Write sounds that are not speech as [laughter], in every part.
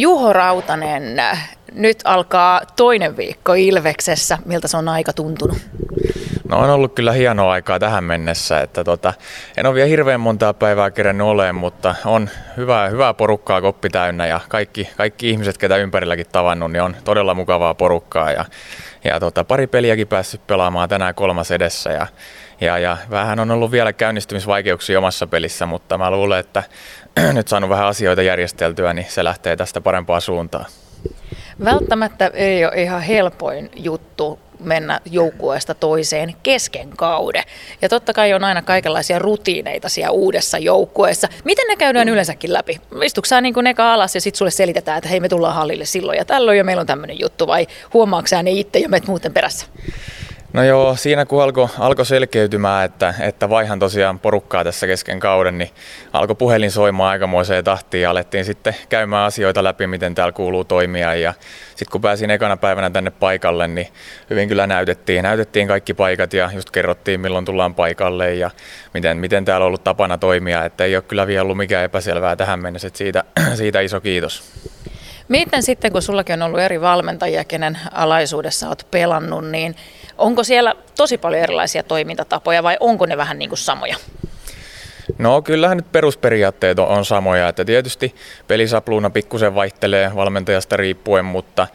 Juho Rautanen, nyt alkaa toinen viikko Ilveksessä. Miltä se on aika tuntunut? No on ollut kyllä hienoa aikaa tähän mennessä. Että tota, en ole vielä hirveän montaa päivää kerännyt olemaan, mutta on hyvää, hyvää porukkaa koppi täynnä ja kaikki, kaikki ihmiset, ketä ympärilläkin tavannut, niin on todella mukavaa porukkaa. Ja, ja tota, pari peliäkin päässyt pelaamaan tänään kolmas edessä ja, ja, ja vähän on ollut vielä käynnistymisvaikeuksia omassa pelissä, mutta mä luulen, että [clears throat] nyt saanut vähän asioita järjesteltyä, niin se lähtee tästä parempaan suuntaan. Välttämättä ei ole ihan helpoin juttu mennä joukkueesta toiseen kesken kauden. Ja totta kai on aina kaikenlaisia rutiineita siellä uudessa joukkueessa. Miten ne käydään yleensäkin läpi? Istuuko sä niin eka alas ja sitten sulle selitetään, että hei me tullaan hallille silloin ja tällöin ja meillä on tämmöinen juttu vai huomaatko ne itse ja menet muuten perässä? No joo, siinä kun alkoi alko selkeytymään, että, että vaihan tosiaan porukkaa tässä kesken kauden, niin alkoi puhelin soimaan aikamoiseen tahtiin ja alettiin sitten käymään asioita läpi, miten täällä kuuluu toimia. Ja sitten kun pääsin ekana päivänä tänne paikalle, niin hyvin kyllä näytettiin, näytettiin kaikki paikat ja just kerrottiin, milloin tullaan paikalle ja miten, miten täällä on ollut tapana toimia. Että ei ole kyllä vielä ollut mikään epäselvää tähän mennessä, että siitä, [clears throat] siitä iso kiitos. Miten sitten, kun sullakin on ollut eri valmentajia, kenen alaisuudessa olet pelannut, niin onko siellä tosi paljon erilaisia toimintatapoja vai onko ne vähän niin kuin samoja? No kyllähän nyt perusperiaatteet on, on samoja, että tietysti pelisapluuna pikkusen vaihtelee valmentajasta riippuen, mutta,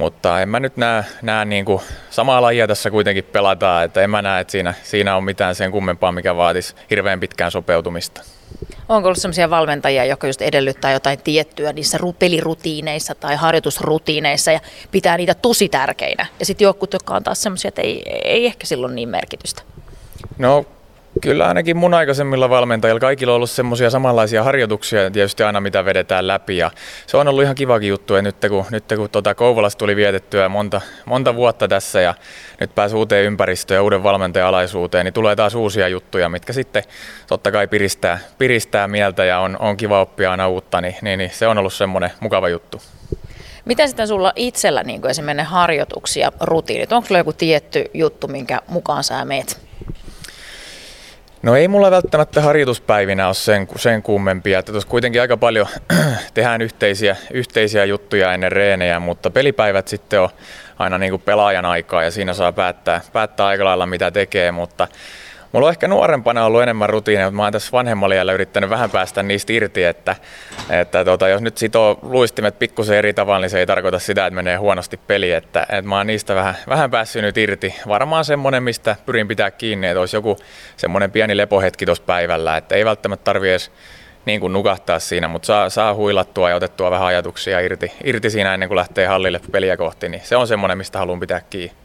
mutta en mä nyt näe, näe niin kuin samaa lajia tässä kuitenkin pelataan, että en mä näe, että siinä, siinä on mitään sen kummempaa, mikä vaatisi hirveän pitkään sopeutumista. Onko ollut sellaisia valmentajia, jotka just edellyttää jotain tiettyä niissä pelirutiineissa tai harjoitusrutiineissa ja pitää niitä tosi tärkeinä. Ja sitten jotkut, jotka on taas sellaisia, että ei, ei ehkä silloin niin merkitystä. No Kyllä ainakin mun aikaisemmilla valmentajilla kaikilla on ollut semmoisia samanlaisia harjoituksia tietysti aina mitä vedetään läpi ja se on ollut ihan kivakin juttu ja nyt kun, nyt kun tuota Kouvolasta tuli vietettyä monta, monta vuotta tässä ja nyt pääsi uuteen ympäristöön ja uuden valmentajan alaisuuteen, niin tulee taas uusia juttuja, mitkä sitten totta kai piristää, piristää mieltä ja on, on kiva oppia aina uutta, niin, niin, niin se on ollut semmoinen mukava juttu. Miten sitten sulla itsellä niin esimerkiksi harjoituksia, rutiinit? Onko sulla joku tietty juttu, minkä mukaan sä meet? No ei mulla välttämättä harjoituspäivinä ole sen, sen kummempia, että tuossa kuitenkin aika paljon [clears throat] tehdään yhteisiä, yhteisiä juttuja ennen reenejä, mutta pelipäivät sitten on aina niin kuin pelaajan aikaa ja siinä saa päättää, päättää aika lailla mitä tekee, mutta Mulla on ehkä nuorempana ollut enemmän rutiineja, mutta mä oon tässä vanhemmalla yrittänyt vähän päästä niistä irti, että, että tota, jos nyt sitoo luistimet pikkusen eri tavalla, niin se ei tarkoita sitä, että menee huonosti peli, että, että mä oon niistä vähän, vähän päässyt nyt irti. Varmaan semmonen, mistä pyrin pitää kiinni, että olisi joku semmoinen pieni lepohetki tuossa päivällä, että ei välttämättä tarvi edes niin kuin nukahtaa siinä, mutta saa, saa huilattua ja otettua vähän ajatuksia irti, irti siinä ennen kuin lähtee hallille peliä kohti, niin se on semmoinen, mistä haluan pitää kiinni.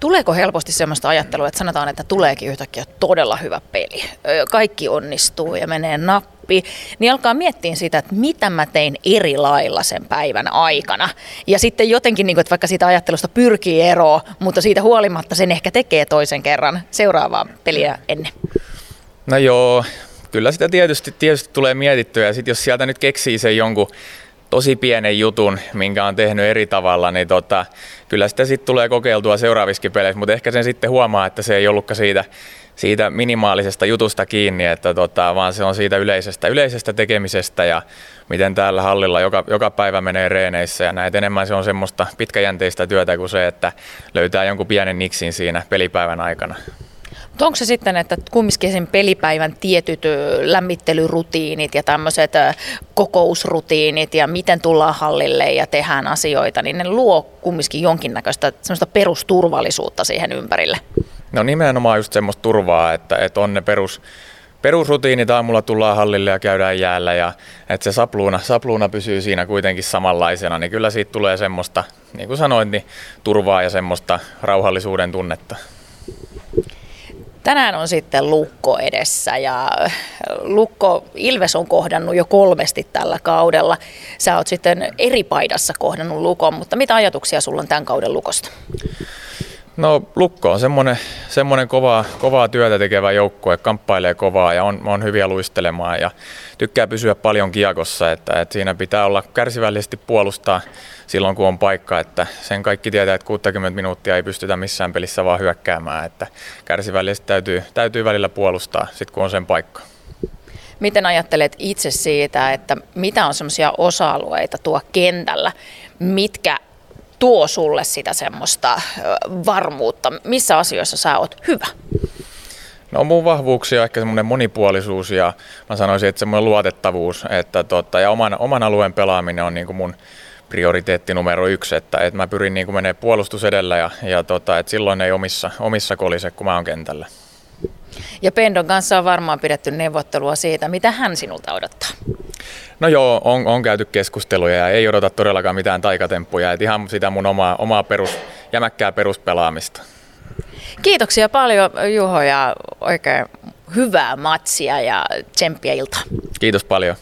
Tuleeko helposti sellaista ajattelua, että sanotaan, että tuleekin yhtäkkiä todella hyvä peli, kaikki onnistuu ja menee nappi, niin alkaa miettiä sitä, että mitä mä tein eri lailla sen päivän aikana. Ja sitten jotenkin, niin kuin, että vaikka siitä ajattelusta pyrkii eroon, mutta siitä huolimatta sen ehkä tekee toisen kerran seuraavaa peliä ennen. No joo, kyllä sitä tietysti, tietysti tulee mietittyä ja sitten jos sieltä nyt keksii sen jonkun tosi pienen jutun, minkä on tehnyt eri tavalla, niin tota, kyllä sitä sitten tulee kokeiltua seuraavissakin peleissä, mutta ehkä sen sitten huomaa, että se ei ollutkaan siitä, siitä minimaalisesta jutusta kiinni, että tota, vaan se on siitä yleisestä, yleisestä tekemisestä ja miten täällä hallilla joka, joka päivä menee reeneissä ja näet enemmän se on semmoista pitkäjänteistä työtä kuin se, että löytää jonkun pienen niksin siinä pelipäivän aikana. Mutta onko se sitten, että kumminkin sen pelipäivän tietyt lämmittelyrutiinit ja tämmöiset kokousrutiinit ja miten tullaan hallille ja tehdään asioita, niin ne luo kumminkin jonkinnäköistä semmoista perusturvallisuutta siihen ympärille? No nimenomaan just semmoista turvaa, että, että on ne perus, perusrutiinit aamulla tullaan hallille ja käydään jäällä ja että se sapluuna, sapluuna pysyy siinä kuitenkin samanlaisena, niin kyllä siitä tulee semmoista, niin kuin sanoin, niin turvaa ja semmoista rauhallisuuden tunnetta. Tänään on sitten Lukko edessä ja Lukko Ilves on kohdannut jo kolmesti tällä kaudella. Sä oot sitten eri paidassa kohdannut Lukon, mutta mitä ajatuksia sulla on tämän kauden Lukosta? No Lukko on semmoinen, semmoinen kovaa, kovaa työtä tekevä joukkue, kamppailee kovaa ja on, on hyviä luistelemaan ja tykkää pysyä paljon kiekossa, että, että siinä pitää olla kärsivällisesti puolustaa silloin kun on paikka, että sen kaikki tietää, että 60 minuuttia ei pystytä missään pelissä vaan hyökkäämään, että kärsivällisesti täytyy, täytyy välillä puolustaa sit kun on sen paikka. Miten ajattelet itse siitä, että mitä on semmoisia osa-alueita tuo kentällä, mitkä tuo sulle sitä semmoista varmuutta? Missä asioissa sä oot hyvä? No mun vahvuuksia on ehkä semmoinen monipuolisuus ja mä sanoisin, että semmoinen luotettavuus että tota, ja oman, oman alueen pelaaminen on niin kuin mun prioriteetti numero yksi, että, että mä pyrin niin kuin menee puolustus edellä ja, ja tota, että silloin ei omissa, omissa kolise, kun mä oon kentällä. Ja Pendon kanssa on varmaan pidetty neuvottelua siitä, mitä hän sinulta odottaa. No joo, on, on käyty keskusteluja ja ei odota todellakaan mitään taikatemppuja, että ihan sitä mun omaa, omaa perus, jämäkkää peruspelaamista. Kiitoksia paljon Juho ja oikein hyvää matsia ja tsemppiä iltaa. Kiitos paljon.